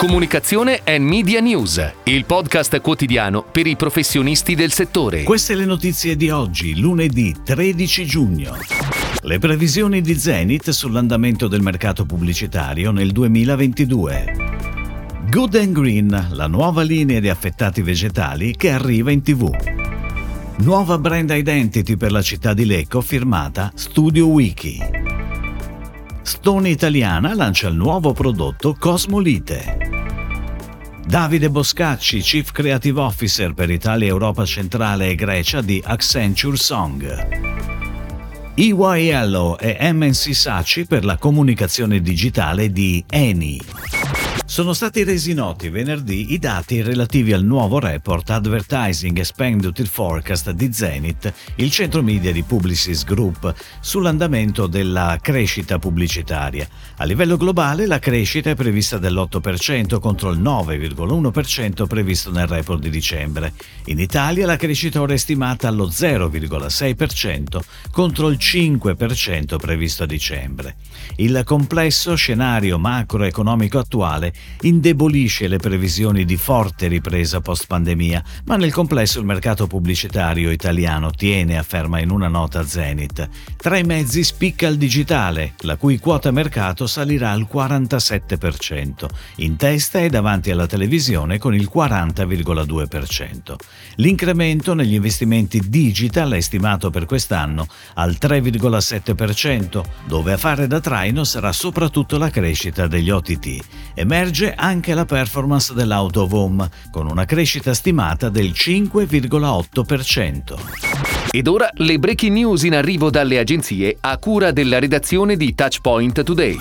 Comunicazione e Media News, il podcast quotidiano per i professionisti del settore. Queste le notizie di oggi, lunedì 13 giugno. Le previsioni di Zenith sull'andamento del mercato pubblicitario nel 2022. Good and Green, la nuova linea di affettati vegetali che arriva in tv. Nuova brand identity per la città di Lecco firmata Studio Wiki. Stone Italiana lancia il nuovo prodotto Cosmolite. Davide Boscacci, Chief Creative Officer per Italia, Europa Centrale e Grecia di Accenture Song. EYL e MNC Saci per la comunicazione digitale di Eni. Sono stati resi noti venerdì i dati relativi al nuovo report Advertising Expenditure Forecast di Zenith, il centro media di Publicis Group, sull'andamento della crescita pubblicitaria. A livello globale la crescita è prevista dell'8% contro il 9,1% previsto nel report di dicembre. In Italia la crescita ora è stimata allo 0,6% contro il 5% previsto a dicembre. Il complesso scenario macroeconomico attuale indebolisce le previsioni di forte ripresa post-pandemia, ma nel complesso il mercato pubblicitario italiano tiene, afferma in una nota Zenith. Tra i mezzi spicca il digitale, la cui quota mercato salirà al 47%, in testa e davanti alla televisione con il 40,2%. L'incremento negli investimenti digital è stimato per quest'anno al 3,7%, dove a fare da traino sarà soprattutto la crescita degli OTT. Emerge emerge anche la performance dell'auto home, con una crescita stimata del 5,8%. Ed ora le breaking news in arrivo dalle agenzie a cura della redazione di Touchpoint Today.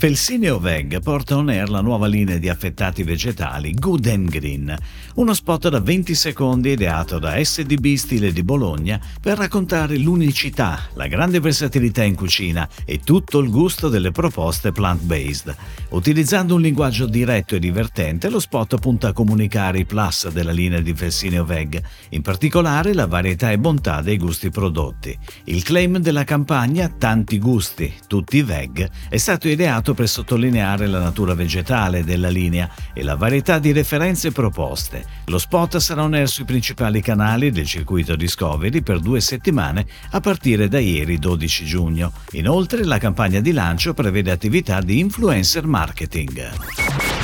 Felsineo Veg porta on air la nuova linea di affettati vegetali Good and Green, uno spot da 20 secondi ideato da SDB Stile di Bologna per raccontare l'unicità, la grande versatilità in cucina e tutto il gusto delle proposte plant-based. Utilizzando un linguaggio diretto e divertente, lo spot punta a comunicare i plus della linea di Felsineo Veg, in particolare la varietà e bontà dei gusti prodotti. Il claim della campagna Tanti gusti, tutti veg è stato ideato usato per sottolineare la natura vegetale della linea e la varietà di referenze proposte. Lo spot sarà on air sui principali canali del circuito Discovery per due settimane a partire da ieri 12 giugno. Inoltre la campagna di lancio prevede attività di influencer marketing.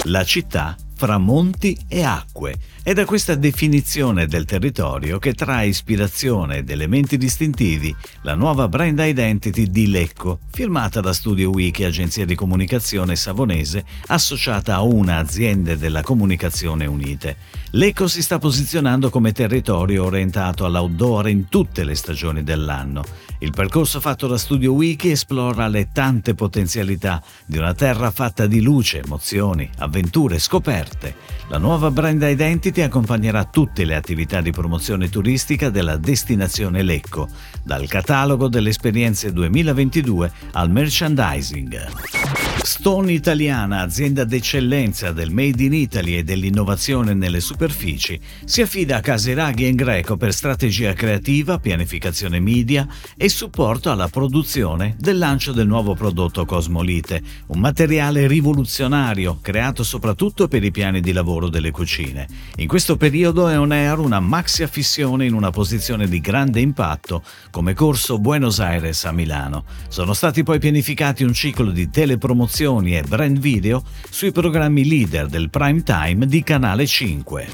La città fra monti e acque. È da questa definizione del territorio che trae ispirazione ed elementi distintivi la nuova brand identity di Lecco, firmata da Studio Wiki, agenzia di comunicazione savonese associata a una azienda della comunicazione unite. Lecco si sta posizionando come territorio orientato all'outdoor in tutte le stagioni dell'anno. Il percorso fatto da Studio Wiki esplora le tante potenzialità di una terra fatta di luce, emozioni, avventure, scoperte. La nuova brand identity accompagnerà tutte le attività di promozione turistica della destinazione Lecco, dal catalogo delle esperienze 2022 al merchandising. Stone Italiana, azienda d'eccellenza del Made in Italy e dell'innovazione nelle superfici, si affida a Caseraghi e Greco per strategia creativa, pianificazione media e supporto alla produzione del lancio del nuovo prodotto Cosmolite, un materiale rivoluzionario creato soprattutto per i piani di lavoro delle cucine. In questo periodo è on air una maxi affissione in una posizione di grande impatto come corso Buenos Aires a Milano. Sono stati poi pianificati un ciclo di telepromozione promozioni e brand video sui programmi leader del prime time di Canale 5.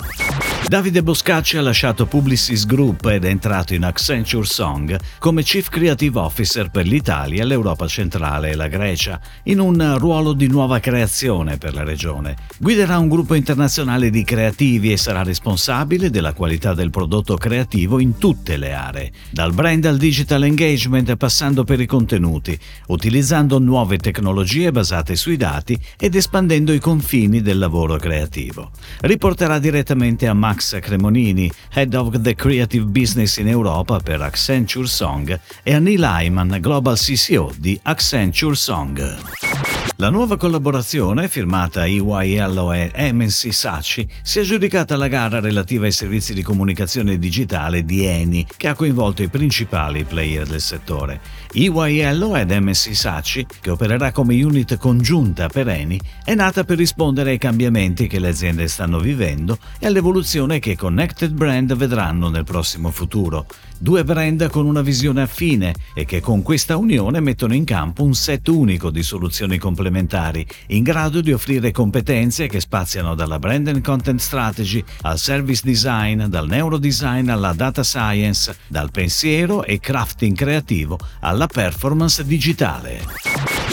Davide Boscacci ha lasciato Publicis Group ed è entrato in Accenture Song come Chief Creative Officer per l'Italia, l'Europa centrale e la Grecia, in un ruolo di nuova creazione per la regione. Guiderà un gruppo internazionale di creativi e sarà responsabile della qualità del prodotto creativo in tutte le aree, dal brand al digital engagement passando per i contenuti, utilizzando nuove tecnologie basate sui dati ed espandendo i confini del lavoro creativo. Riporterà direttamente a Max Cremonini, Head of the Creative Business in Europa per Accenture Song, e a Neil Hyman, Global CCO di Accenture Song. La nuova collaborazione, firmata EYL e MNC Sachi, si è aggiudicata la gara relativa ai servizi di comunicazione digitale di Eni, che ha coinvolto i principali player del settore. EYL ed MNC Sachi, che opererà come unit congiunta per Eni, è nata per rispondere ai cambiamenti che le aziende stanno vivendo e all'evoluzione che Connected Brand vedranno nel prossimo futuro. Due brand con una visione affine e che con questa unione mettono in campo un set unico di soluzioni complementari in grado di offrire competenze che spaziano dalla brand and content strategy al service design, dal neurodesign alla data science, dal pensiero e crafting creativo alla performance digitale.